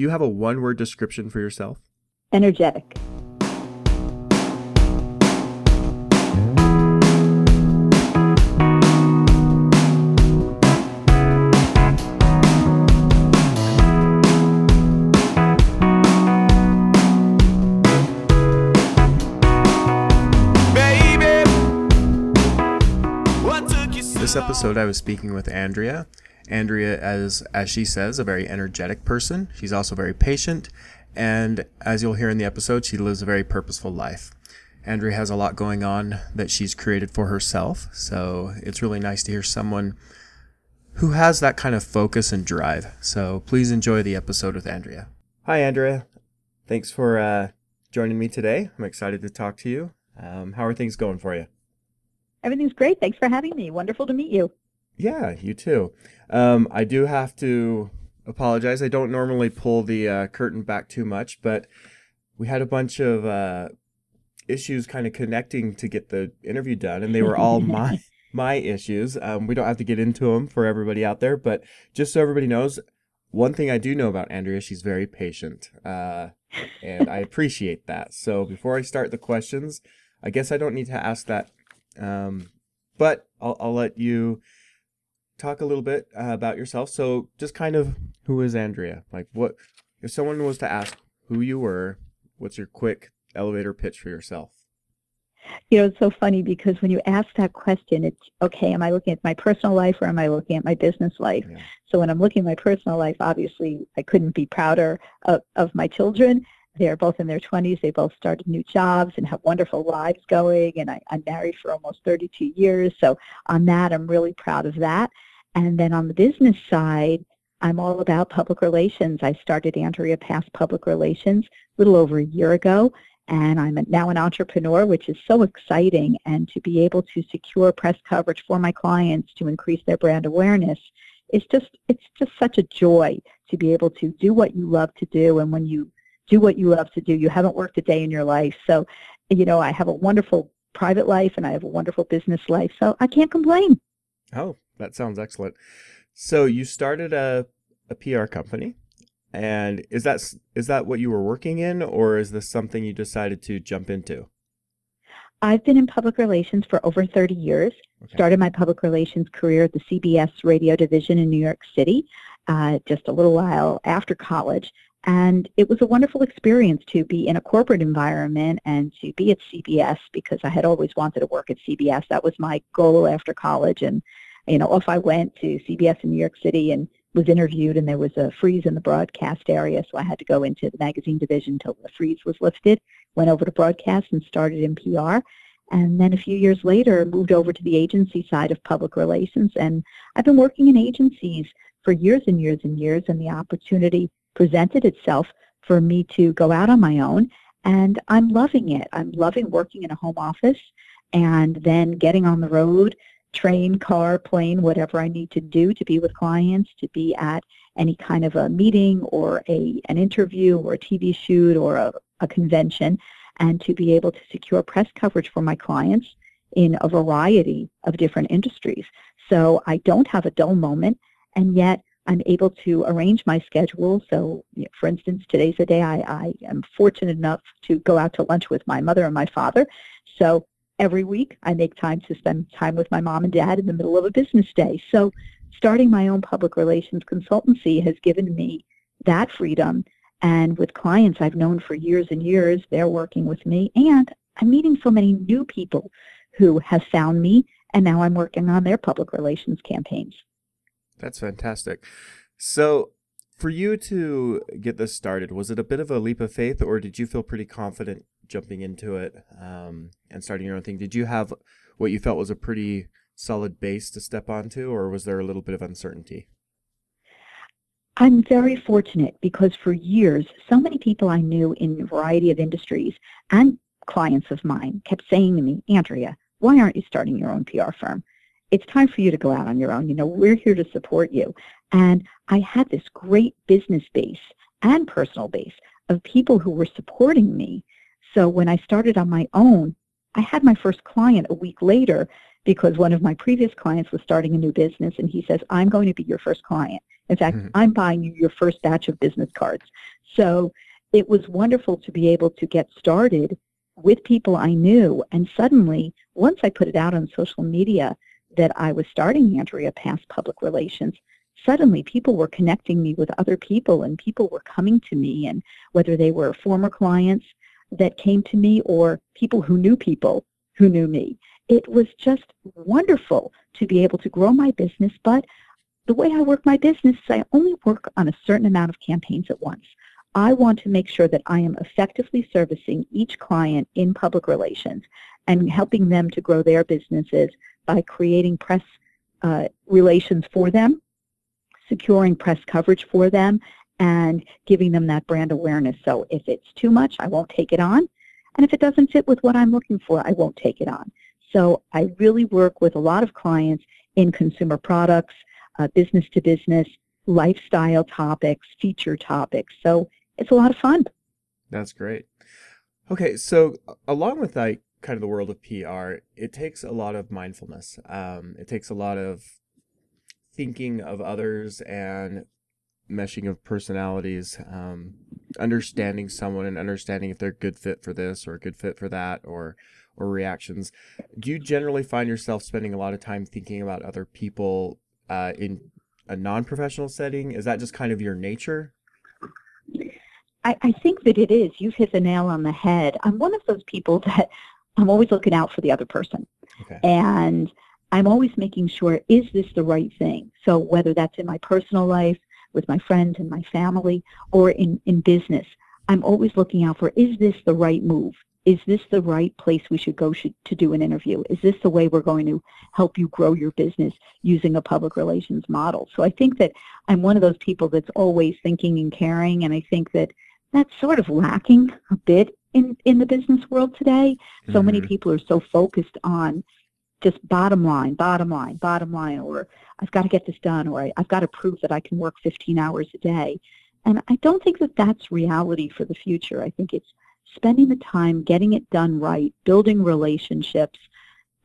do you have a one word description for yourself? Energetic. This episode, I was speaking with Andrea. Andrea, as as she says, a very energetic person. She's also very patient, and as you'll hear in the episode, she lives a very purposeful life. Andrea has a lot going on that she's created for herself, so it's really nice to hear someone who has that kind of focus and drive. So please enjoy the episode with Andrea. Hi, Andrea. Thanks for uh, joining me today. I'm excited to talk to you. Um, how are things going for you? Everything's great. Thanks for having me. Wonderful to meet you. Yeah, you too. Um, I do have to apologize. I don't normally pull the uh, curtain back too much, but we had a bunch of uh, issues kind of connecting to get the interview done, and they were all my my issues. Um, we don't have to get into them for everybody out there, but just so everybody knows, one thing I do know about Andrea, she's very patient, uh, and I appreciate that. So before I start the questions, I guess I don't need to ask that um, but I'll, I'll let you talk a little bit uh, about yourself. So just kind of who is Andrea? Like what, if someone was to ask who you were, what's your quick elevator pitch for yourself? You know, it's so funny because when you ask that question, it's okay, am I looking at my personal life or am I looking at my business life? Yeah. So when I'm looking at my personal life, obviously I couldn't be prouder of, of my children. They're both in their 20s. They both started new jobs and have wonderful lives going. And I, I'm married for almost 32 years. So on that, I'm really proud of that. And then on the business side, I'm all about public relations. I started Andrea Pass Public Relations a little over a year ago, and I'm now an entrepreneur, which is so exciting. And to be able to secure press coverage for my clients to increase their brand awareness, it's just it's just such a joy to be able to do what you love to do. And when you do what you love to do. You haven't worked a day in your life. So, you know, I have a wonderful private life and I have a wonderful business life. So I can't complain. Oh, that sounds excellent. So you started a, a PR company. And is that is that what you were working in, or is this something you decided to jump into? I've been in public relations for over 30 years. Okay. Started my public relations career at the CBS radio division in New York City uh, just a little while after college. And it was a wonderful experience to be in a corporate environment and to be at CBS because I had always wanted to work at CBS. That was my goal after college. And, you know, if I went to CBS in New York City and was interviewed and there was a freeze in the broadcast area, so I had to go into the magazine division until the freeze was lifted, went over to broadcast and started in PR. And then a few years later, moved over to the agency side of public relations. And I've been working in agencies for years and years and years, and the opportunity presented itself for me to go out on my own and I'm loving it. I'm loving working in a home office and then getting on the road, train, car, plane, whatever I need to do to be with clients, to be at any kind of a meeting or a an interview or a TV shoot or a, a convention and to be able to secure press coverage for my clients in a variety of different industries. So I don't have a dull moment and yet I'm able to arrange my schedule. So, for instance, today's the day I, I am fortunate enough to go out to lunch with my mother and my father. So every week I make time to spend time with my mom and dad in the middle of a business day. So starting my own public relations consultancy has given me that freedom. And with clients I've known for years and years, they're working with me. And I'm meeting so many new people who have found me, and now I'm working on their public relations campaigns. That's fantastic. So, for you to get this started, was it a bit of a leap of faith, or did you feel pretty confident jumping into it um, and starting your own thing? Did you have what you felt was a pretty solid base to step onto, or was there a little bit of uncertainty? I'm very fortunate because for years, so many people I knew in a variety of industries and clients of mine kept saying to me, Andrea, why aren't you starting your own PR firm? it's time for you to go out on your own. You know, we're here to support you. And I had this great business base and personal base of people who were supporting me. So when I started on my own, I had my first client a week later because one of my previous clients was starting a new business and he says, I'm going to be your first client. In fact, Mhm. I'm buying you your first batch of business cards. So it was wonderful to be able to get started with people I knew. And suddenly, once I put it out on social media that I was starting Andrea Pass Public Relations, suddenly people were connecting me with other people and people were coming to me and whether they were former clients that came to me or people who knew people who knew me. It was just wonderful to be able to grow my business, but the way I work my business is I only work on a certain amount of campaigns at once. I want to make sure that I am effectively servicing each client in public relations and helping them to grow their businesses by creating press uh, relations for them, securing press coverage for them, and giving them that brand awareness. So if it's too much, I won't take it on. And if it doesn't fit with what I'm looking for, I won't take it on. So I really work with a lot of clients in consumer products, uh, business to business, lifestyle topics, feature topics. So it's a lot of fun. That's great. Okay, so along with like kind of the world of PR, it takes a lot of mindfulness. Um, it takes a lot of thinking of others and meshing of personalities, um, understanding someone and understanding if they're a good fit for this or a good fit for that or or reactions. Do you generally find yourself spending a lot of time thinking about other people uh, in a non-professional setting? Is that just kind of your nature? I, I think that it is. You've hit the nail on the head. I'm one of those people that I'm always looking out for the other person. Okay. And I'm always making sure, is this the right thing? So whether that's in my personal life, with my friends and my family, or in, in business, I'm always looking out for, is this the right move? Is this the right place we should go should, to do an interview? Is this the way we're going to help you grow your business using a public relations model? So I think that I'm one of those people that's always thinking and caring, and I think that that's sort of lacking a bit in, in the business world today. So many Mhm. people are so focused on just bottom line, bottom line, bottom line, or I've got to get this done, or I, I've got to prove that I can work 15 hours a day. And I don't think that that's reality for the future. I think it's spending the time, getting it done right, building relationships,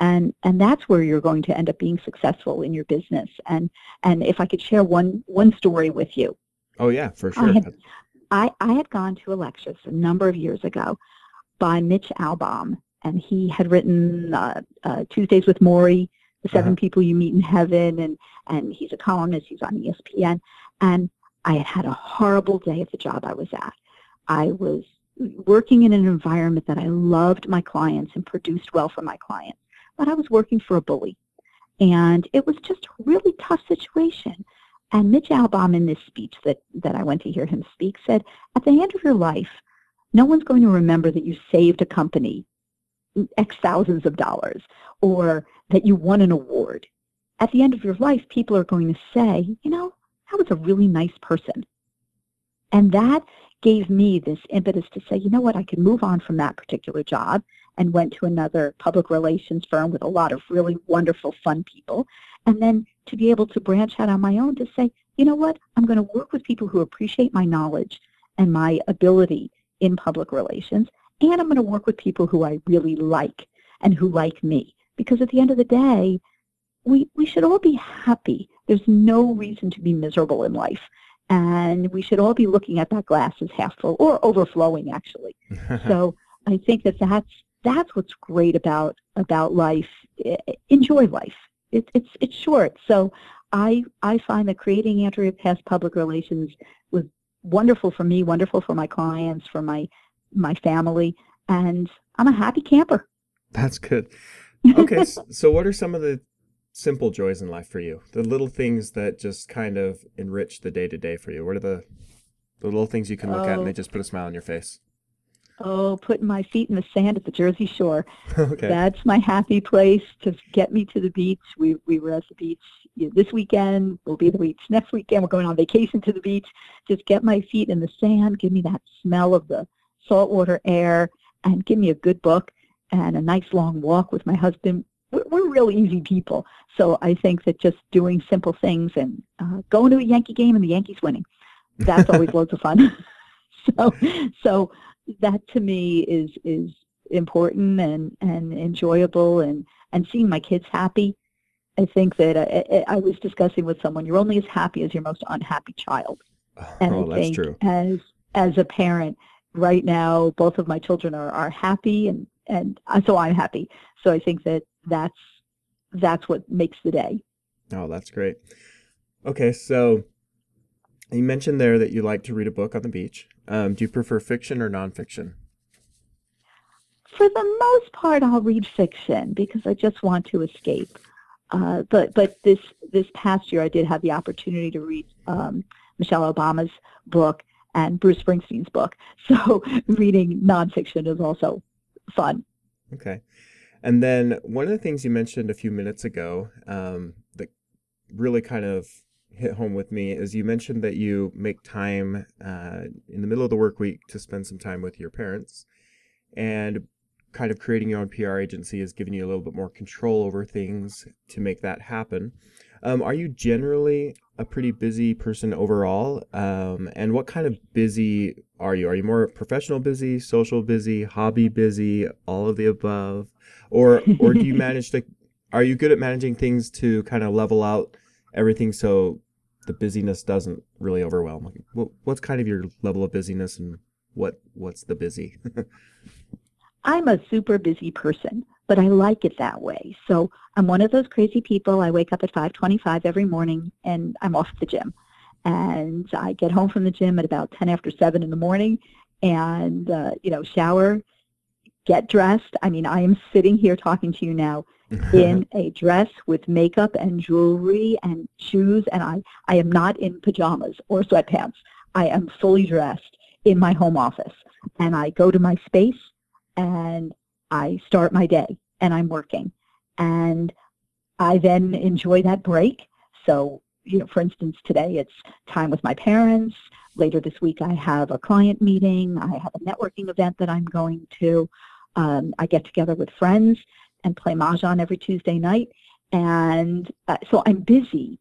and and that's where you're going to end up being successful in your business. And and if I could share one one story with you, Oh yeah, for I sure. had I, I had gone to a lecture a number of years ago by Mitch Albom, and he had written uh, uh, Tuesdays with Morrie, The 7 Uh-huh. People You Meet in Heaven, and, and he's a columnist, he's on ESPN, and I had had a horrible day at the job I was at. I was working in an environment that I loved my clients and produced well for my clients, but I was working for a bully. And it was just a really tough situation. And Mitch Albom in this speech that, that I went to hear him speak said, at the end of your life, no one's going to remember that you saved a company X thousands of dollars or that you won an award. At the end of your life, people are going to say, you know, that was a really nice person. And that gave me this impetus to say, you know what, I can move on from that particular job and went to another public relations firm with a lot of really wonderful, fun people. And then to be able to branch out on my own to say, you know what, I'm going to work with people who appreciate my knowledge and my ability in public relations, and I'm going to work with people who I really like and who like me. Because at the end of the day, we, we should all be happy. There's no reason to be miserable in life. And we should all be looking at that glass as half full or overflowing, actually. so I think that that's, that's what's great about, about life. Enjoy life. It, it's, it's short. So I, I find that creating Andrea Pass Public Relations was wonderful for me, wonderful for my clients, for my, my family, and I'm a happy camper. That's good. Okay, so what are some of the simple joys in life for you? The little things that just kind of enrich the day to day for you. What are the the little things you can look at and oh. they Oh. just put a smile on your face? Oh, putting my feet in the sand at the Jersey Shore. okay. That's my happy place to get me to the beach. We we were at the beach this weekend. We'll be at the beach next weekend. We're going on vacation to the beach. Just get my feet in the sand. Give me that smell of the saltwater air, and give me a good book and a nice long walk with my husband. We're, we're real easy people, so I think that just doing simple things and uh, going to a Yankee game and the Yankees winning, that's always loads of fun. so so that to me is is important and and enjoyable and and seeing my kids happy I think that I, I was discussing with someone, you're only as happy as your most unhappy child. And oh, I that's think true. as as a parent, right now, both of my children are, are happy, and and so I'm happy. So I think that that's that's what makes the day. Oh, that's great. Okay, so you mentioned there that you like to read a book on the beach. Um, do you prefer fiction or nonfiction? For the most part, I'll read fiction because I just want to escape. Uh, but but this this past year, I did have the opportunity to read um, Michelle Obama's book and Bruce Springsteen's book. So reading nonfiction is also fun. Okay. And then one of the things you mentioned a few minutes ago um, that really kind of hit home with me is you mentioned that you make time uh, in the middle of the work week to spend some time with your parents. And kind of creating your own PR agency has given you a little bit more control over things to make that happen. Um, are you generally a pretty busy person overall? Um, and what kind of busy are you? Are you more professional busy, social busy, hobby busy, all of the above? Or or do you manage to are you good at managing things to kind of level out everything so the busyness doesn't really overwhelm? What, what's kind of your level of busyness and what what's the busy? I'm a super busy person, but I like it that way. So I'm one of those crazy people. I wake up at 5:25 every morning and I'm off to the gym. And I get home from the gym at about 10 after 7 in the morning and uh, you know, shower, get dressed. I mean, I am sitting here talking to you now in a dress with makeup and jewelry and shoes and I I am not in pajamas or sweatpants. I am fully dressed in my home office and I go to my space and I start my day and I'm working. And I then enjoy that break. So, you know, for instance, today it's time with my parents. Later this week I have a client meeting. I have a networking event that I'm going to. Um, I get together with friends and play Mahjong every Tuesday night. And uh, so I'm busy,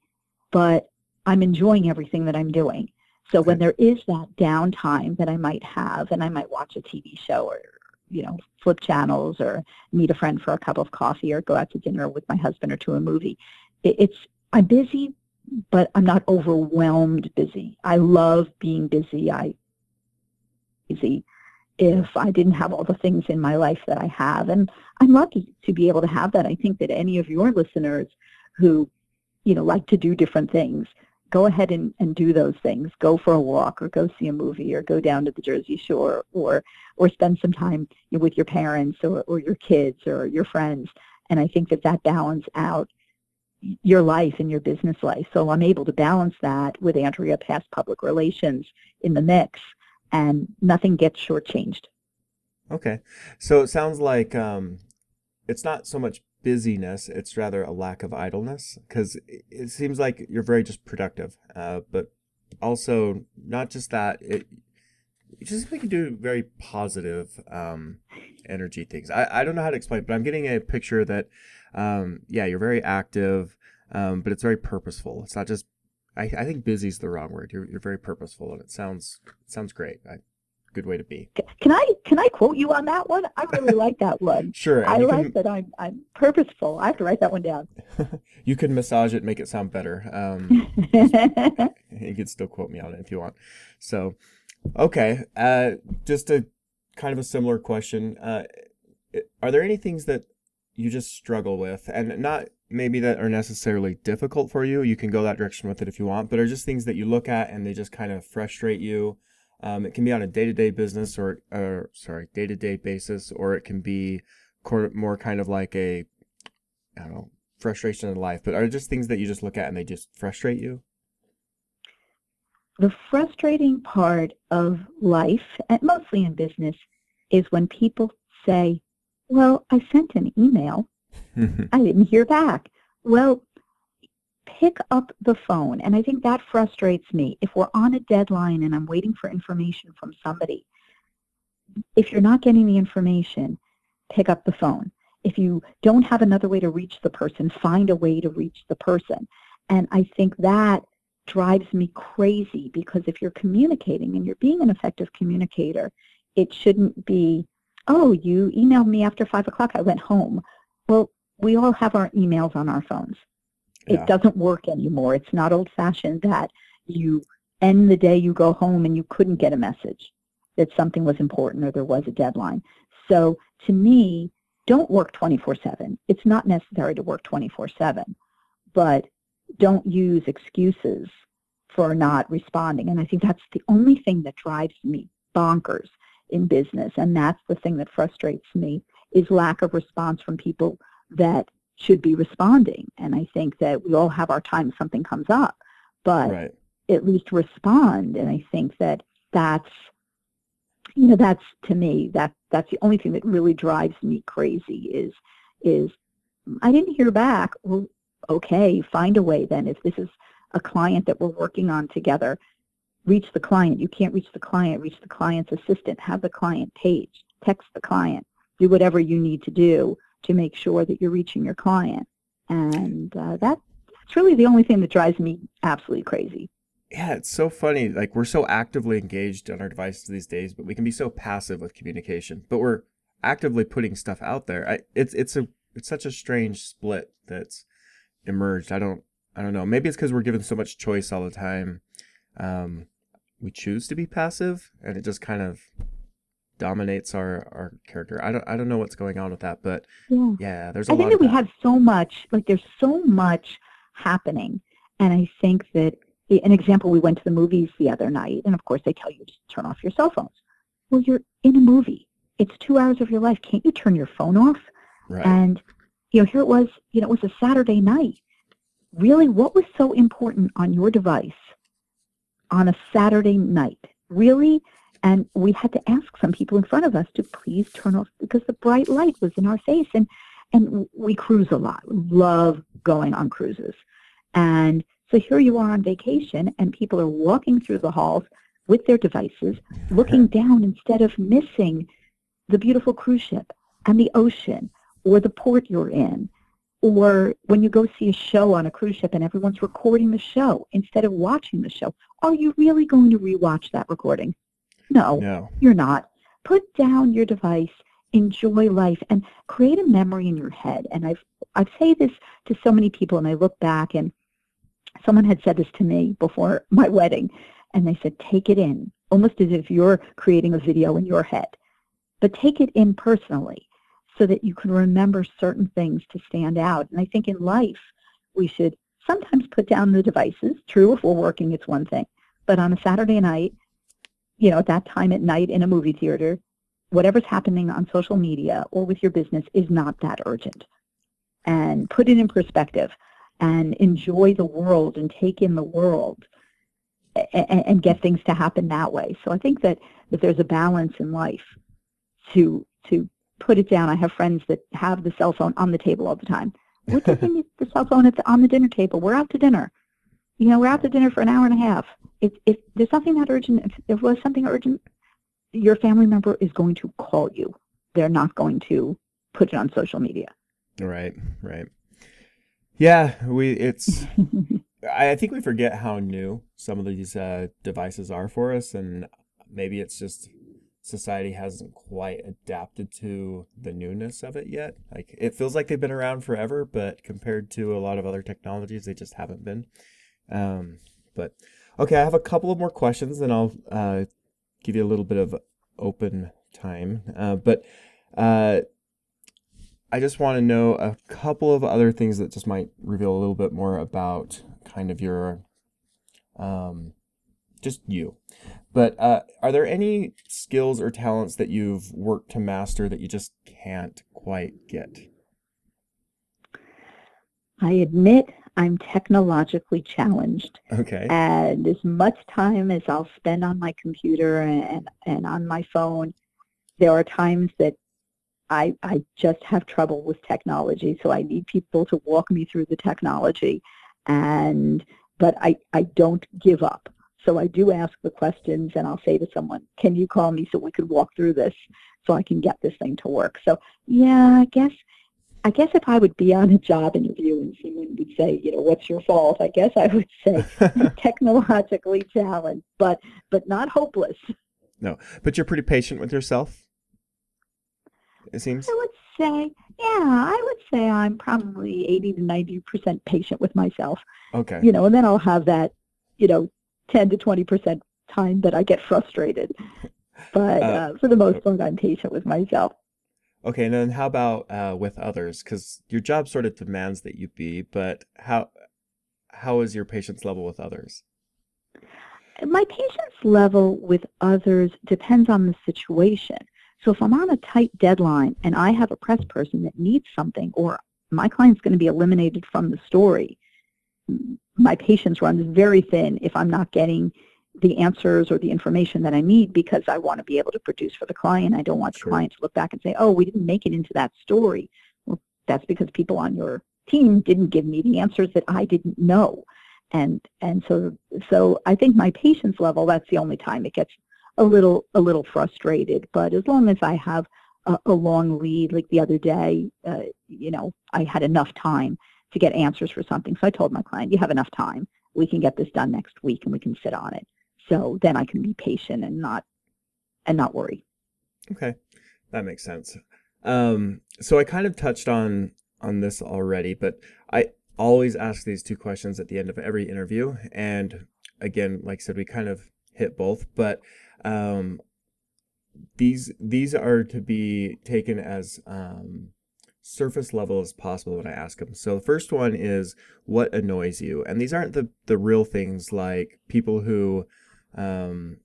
but I'm enjoying everything that I'm doing. So when there is that downtime that I might have and I might watch a TV show or you know, flip channels or meet a friend for a cup of coffee or go out to dinner with my husband or to a movie. It, it's I'm busy, but I'm not overwhelmed busy. I love being busy. I busy if I didn't have all the things in my life that I have. And I'm lucky to be able to have that. I think that any of your listeners who, you know, like to do different things, go ahead and, and do those things. Go for a walk or go see a movie or go down to the Jersey Shore or or spend some time with your parents or, or your kids or your friends. And I think that that balance out your life and your business life. So I'm able to balance that with Andrea Pass public relations in the mix and nothing gets shortchanged. Okay. So it sounds like um, it's not so much busyness, it's rather a lack of idleness because it seems like you're very just productive. Uh, but also, not just that, it, just make you do very positive um, energy things. I, I don't know how to explain it, but I'm getting a picture that, um, yeah, you're very active, um, but it's very purposeful. It's not just, I, I think busy is the wrong word. You're, you're very purposeful and it sounds, it sounds great. I, good way to be. Can I can I quote you on that one? I really like that one. Sure. I like can, that I'm I'm purposeful. I have to write that one down. you can massage it, make it sound better. Um, you can still quote me on it if you want. So, okay. Uh, just a kind of a similar question. Uh, are there any things that you just struggle with, and not maybe that are necessarily difficult for you? You can go that direction with it if you want, but are just things that you look at and they just kind of frustrate you um, it can be on a day-to-day business or, or sorry, day-to-day basis, or it can be more kind of like a, I don't know, frustration in life. But are just things that you just look at and they just frustrate you? The frustrating part of life, and mostly in business, is when people say, well, I sent an email. I didn't hear back. Well, pick up the phone. And I think that frustrates me. If we're on a deadline and I'm waiting for information from somebody, if you're not getting the information, pick up the phone. If you don't have another way to reach the person, find a way to reach the person. And I think that drives me crazy because if you're communicating and you're being an effective communicator, it shouldn't be, oh, you emailed me after 5 o'clock, I went home. Well, we all have our emails on our phones. Yeah. It doesn't work anymore. It's not old-fashioned that you end the day, you go home, and you couldn't get a message that something was important or there was a deadline. So to me, don't work 24-7. It's not necessary to work 24-7, but don't use excuses for not responding. And I think that's the only thing that drives me bonkers in business, and that's the thing that frustrates me, is lack of response from people that should be responding. And I think that we all have our time something comes up, but right. at least respond. And I think that that's, you know, that's to me, that that's the only thing that really drives me crazy is, is I didn't hear back. Well, okay, find a way then. If this is a client that we're working on together, reach the client. You can't reach the client, reach the client's assistant, have the client page, text the client, do whatever you need to do to make sure that you're reaching your client. And uh, that, that's really the only thing that drives me absolutely crazy. Yeah, it's so funny. Like we're so actively engaged on our devices these days, but we can be so passive with communication. But we're actively putting stuff out there. I, it's it's a it's such a strange split that's emerged. I don't I don't know. Maybe it's because we're given so much choice all the time. Um, we choose to be passive, and it just kind of dominates our our character. I don't I don't know what's going on with that, but yeah, yeah there's a I lot. I think that we have so much like there's so much happening, and I think that an example we went to the movies the other night, and of course they tell you to turn off your cell phones. Well, you're in a movie. It's two hours of your life. Can't you turn your phone off? Right. And you know, here it was. You know, it was a Saturday night. Really, what was so important on your device on a Saturday night? Really, and we had to ask some people in front of us to please turn off because the bright light was in our face. And, and we cruise a lot. love going on cruises. And so here you are on vacation and people are walking through the halls with their devices, looking down instead of missing the beautiful cruise ship and the ocean or the port you're in. Or when you go see a show on a cruise ship and everyone's recording the show instead of watching the show, are you really going to rewatch that recording? No, no, you're not. Put down your device, enjoy life, and create a memory in your head. And I've I've say this to so many people, and I look back, and someone had said this to me before my wedding, and they said, take it in, almost as if you're creating a video in your head, but take it in personally, so that you can remember certain things to stand out. And I think in life, we should sometimes put down the devices. True, if we're working, it's one thing. But on a Saturday night, you know, at that time at night in a movie theater, whatever's happening on social media or with your business is not that urgent. And put it in perspective and enjoy the world and take in the world and, and get things to happen that way. So I think that, that there's a balance in life to to put it down. I have friends that have the cell phone on the table all the time. We're taking the cell phone at the, on the dinner table. We're out to dinner. You know, we're out to dinner for an hour and a half if, if there's something that urgent, if there was something urgent, your family member is going to call you. They're not going to put it on social media. Right, right. Yeah, we it's I think we forget how new some of these uh, devices are for us and maybe it's just society hasn't quite adapted to the newness of it yet. Like it feels like they've been around forever, but compared to a lot of other technologies, they just haven't been. Um, but Okay, I have a couple of more questions, and I'll uh, give you a little bit of open time. Uh, but uh, I just want to know a couple of other things that just might reveal a little bit more about kind of your, um, just you. But uh, are there any skills or talents that you've worked to master that you just can't quite get? I admit I'm technologically challenged. Okay. And as much time as I'll spend on my computer and, and on my phone, there are times that I, I just have trouble with technology. So I need people to walk me through the technology. And but I, I don't give up. So I do ask the questions and I'll say to someone, can you call me so we could walk through this so I can get this thing to work? So yeah, I guess I guess if I would be on a job interview and someone would say, you know, what's your fault? I guess I would say technologically challenged, but but not hopeless. No, but you're pretty patient with yourself. It seems. I would say, yeah, I would say I'm probably 80 to 90% patient with myself. Okay. You know, and then I'll have that, you know, 10 to 20% time that I get frustrated. But uh, uh, for the most part, I'm patient with myself. Okay, and then how about uh, with others? Because your job sort of demands that you be, but how how is your patience level with others? My patience level with others depends on the situation. So if I'm on a tight deadline and I have a press person that needs something, or my client's going to be eliminated from the story, my patience runs very thin if I'm not getting the answers or the information that I need because I want to be able to produce for the client. I don't want sure. the client to look back and say, oh, we didn't make it into that story. Well, that's because people on your team didn't give me the answers that I didn't know. And and so so I think my patience level, that's the only time it gets a little a little frustrated. But as long as I have a, a long lead, like the other day, uh, you know, I had enough time to get answers for something. So I told my client, you have enough time. We can get this done next week and we can sit on it. So then I can be patient and not and not worry. Okay, that makes sense. Um, so I kind of touched on on this already, but I always ask these two questions at the end of every interview. And again, like I said, we kind of hit both, but um, these these are to be taken as um, surface level as possible when I ask them. So the first one is what annoys you, and these aren't the the real things like people who um,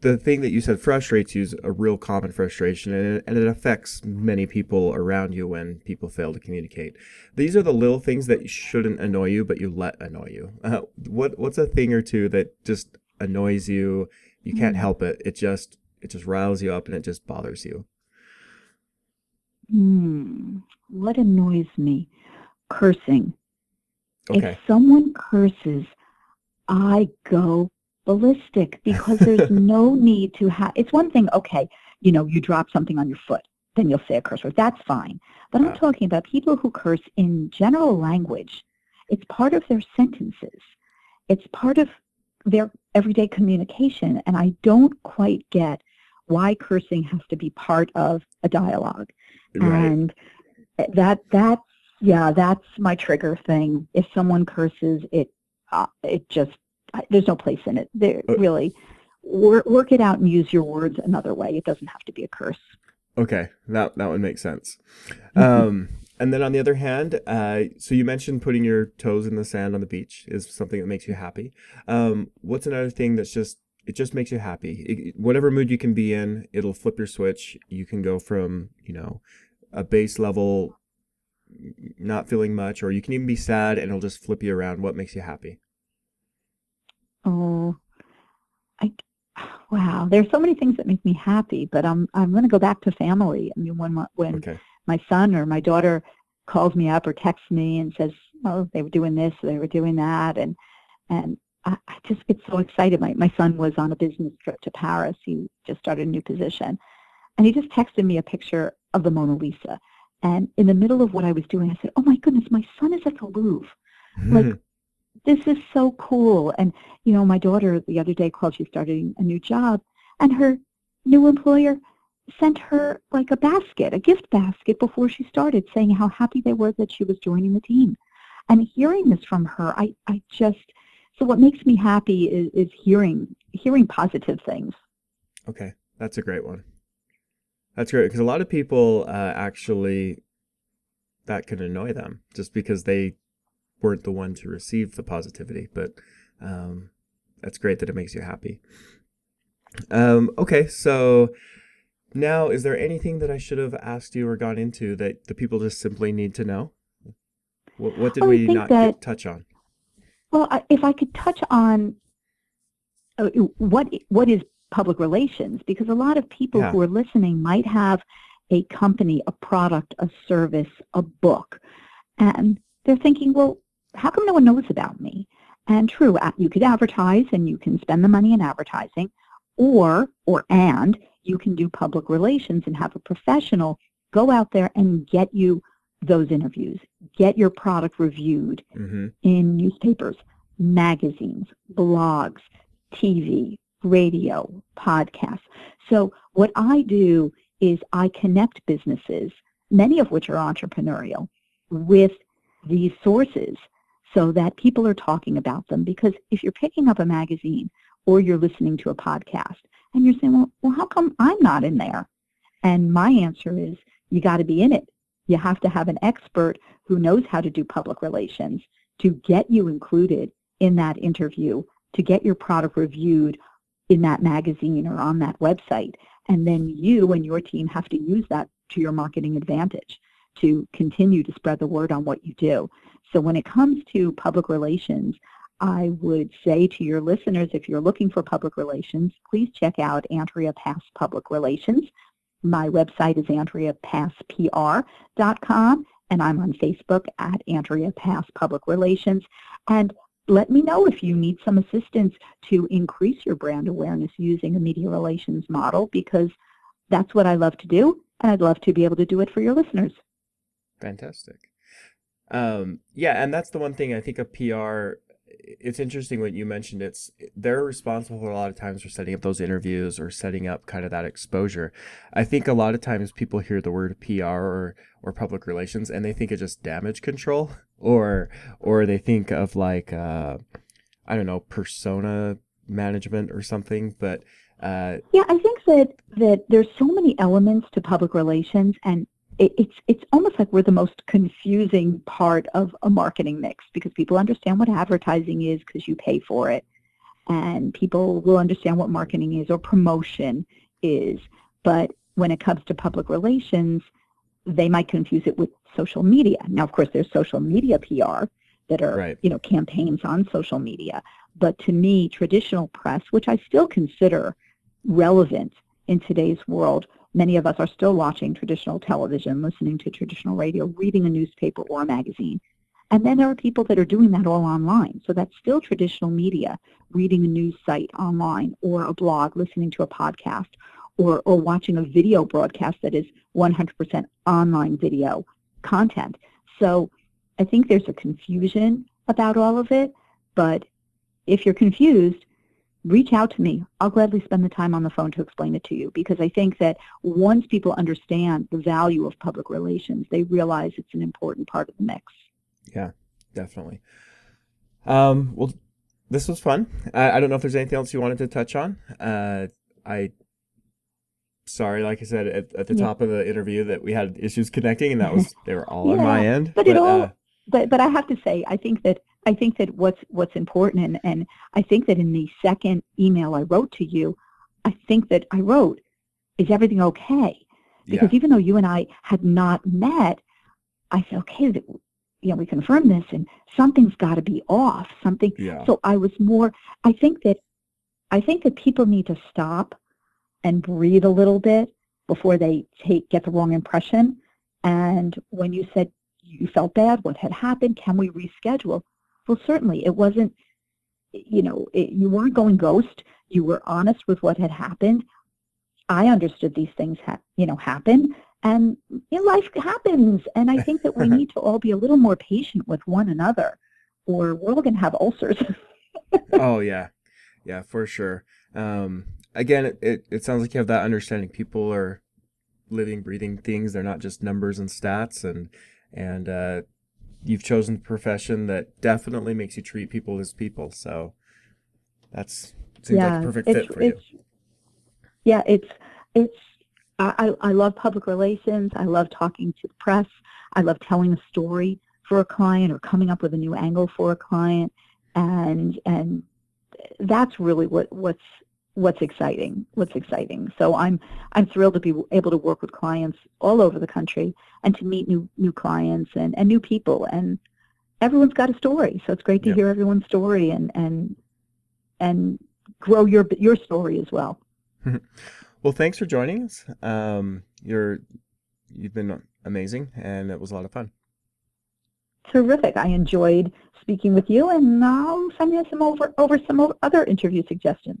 the thing that you said frustrates you is a real common frustration and it, and it affects many people around you when people fail to communicate. These are the little things that shouldn't annoy you but you let annoy you. Uh, what what's a thing or two that just annoys you? You can't mm. help it. It just it just riles you up and it just bothers you. Hmm. What annoys me? Cursing. Okay. if someone curses I go ballistic because there's no need to have, it's one thing, okay, you know, you drop something on your foot, then you'll say a curse word. That's fine. But I'm talking about people who curse in general language. It's part of their sentences. It's part of their everyday communication. And I don't quite get why cursing has to be part of a dialogue. Right. And eh, that, that, yeah, that's my trigger thing. If someone curses, it uh, it just there's no place in it. There uh, really work, work it out and use your words another way. It doesn't have to be a curse. Okay, that that would make sense. Mm-hmm. Um, and then on the other hand, uh, so you mentioned putting your toes in the sand on the beach is something that makes you happy. Um, what's another thing that's just it just makes you happy? It, whatever mood you can be in, it'll flip your switch. You can go from you know a base level not feeling much, or you can even be sad and it'll just flip you around. What makes you happy? Oh, I, wow. There's so many things that make me happy, but I'm I'm going to go back to family. I mean, when my, when okay. my son or my daughter calls me up or texts me and says, "Oh, they were doing this, they were doing that," and and I, I just get so excited. My my son was on a business trip to Paris. He just started a new position, and he just texted me a picture of the Mona Lisa. And in the middle of what I was doing, I said, "Oh my goodness, my son is at the Louvre. Hmm. Like this is so cool. And, you know, my daughter the other day called, she's starting a new job, and her new employer sent her like a basket, a gift basket before she started saying how happy they were that she was joining the team. And hearing this from her, I, I just, so what makes me happy is, is hearing, hearing positive things. Okay, that's a great one. That's great because a lot of people uh, actually that can annoy them just because they weren't the one to receive the positivity, but um, that's great that it makes you happy. Um, okay, so now is there anything that I should have asked you or gone into that the people just simply need to know? What, what did oh, we not that, get, touch on? Well, if I could touch on uh, what what is public relations, because a lot of people yeah. who are listening might have a company, a product, a service, a book, and they're thinking, well, how come no one knows about me? And true, you could advertise and you can spend the money in advertising, or, or and, you can do public relations and have a professional go out there and get you those interviews, get your product reviewed mm-hmm. in newspapers, magazines, blogs, TV, radio, podcasts. So what I do is I connect businesses, many of which are entrepreneurial, with these sources so that people are talking about them. Because if you're picking up a magazine or you're listening to a podcast and you're saying, well, well how come I'm not in there? And my answer is, you got to be in it. You have to have an expert who knows how to do public relations to get you included in that interview, to get your product reviewed in that magazine or on that website. And then you and your team have to use that to your marketing advantage to continue to spread the word on what you do. So when it comes to public relations, I would say to your listeners, if you're looking for public relations, please check out Andrea Pass Public Relations. My website is andreapasspr.com, and I'm on Facebook at Andrea Pass Public Relations. And let me know if you need some assistance to increase your brand awareness using a media relations model, because that's what I love to do, and I'd love to be able to do it for your listeners. Fantastic. Um, yeah, and that's the one thing I think a PR it's interesting what you mentioned. It's they're responsible a lot of times for setting up those interviews or setting up kind of that exposure. I think a lot of times people hear the word PR or or public relations and they think of just damage control or or they think of like uh, I don't know persona management or something. But uh, yeah, I think that that there's so many elements to public relations and it, it's it's almost like we're the most confusing part of a marketing mix because people understand what advertising is because you pay for it, and people will understand what marketing is or promotion is. But when it comes to public relations, they might confuse it with social media. Now, of course, there's social media PR that are right. you know campaigns on social media. But to me, traditional press, which I still consider relevant in today's world, Many of us are still watching traditional television, listening to traditional radio, reading a newspaper or a magazine. And then there are people that are doing that all online. So that's still traditional media, reading a news site online or a blog, listening to a podcast, or, or watching a video broadcast that is 100% online video content. So I think there's a confusion about all of it, but if you're confused, reach out to me. I'll gladly spend the time on the phone to explain it to you because I think that once people understand the value of public relations, they realize it's an important part of the mix. Yeah, definitely. Um, well, this was fun. I, I, don't know if there's anything else you wanted to touch on. Uh, I, sorry, like I said at, at the yeah. top of the interview that we had issues connecting and that was, they were all yeah, on my end. But, but it all, uh, but, but I have to say, I think that I think that what's what's important, and, and I think that in the second email I wrote to you, I think that I wrote, "Is everything okay?" Because yeah. even though you and I had not met, I said, "Okay, that, you know, we confirmed this, and something's got to be off. Something." Yeah. So I was more. I think that I think that people need to stop and breathe a little bit before they take get the wrong impression. And when you said you felt bad, what had happened, can we reschedule? Well, certainly it wasn't, you know, it, you weren't going ghost. You were honest with what had happened. I understood these things, ha- you know, happen, and you know, life happens. And I think that we need to all be a little more patient with one another, or we're all going to have ulcers. oh yeah, yeah, for sure. Um, again, it, it, it sounds like you have that understanding. People are living, breathing things. They're not just numbers and stats, and and uh, you've chosen a profession that definitely makes you treat people as people. So that's seems yeah, like a perfect fit for you. Yeah, it's it's I, I love public relations. I love talking to the press. I love telling a story for a client or coming up with a new angle for a client, and and that's really what what's what's exciting, what's exciting. So I'm I'm thrilled to be able to work with clients all over the country and to meet new new clients and, and new people and everyone's got a story. So it's great to hear everyone's story and and and grow your your story as well. well, thanks for joining us. Um, you're you've been amazing and it was a lot of fun. Terrific. I enjoyed speaking with you and I'll send you some over over some other interview suggestions.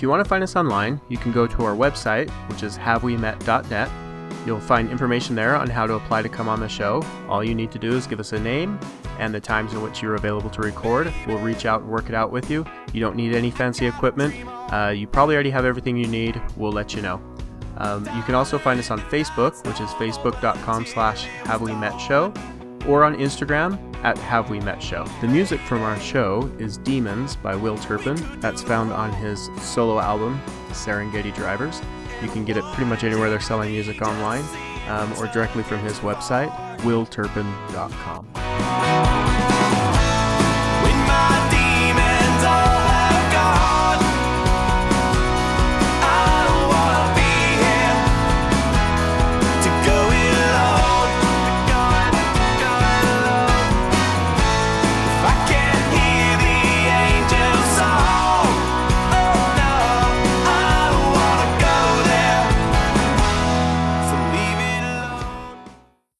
If you want to find us online, you can go to our website, which is havewemet.net. You'll find information there on how to apply to come on the show. All you need to do is give us a name and the times in which you're available to record. We'll reach out and work it out with you. You don't need any fancy equipment. Uh, you probably already have everything you need. We'll let you know. Um, you can also find us on Facebook, which is facebook.com slash have we met show, or on Instagram at have we met show. The music from our show is Demons by Will Turpin. That's found on his solo album, Serengeti Drivers. You can get it pretty much anywhere they're selling music online, um, or directly from his website, willturpin.com.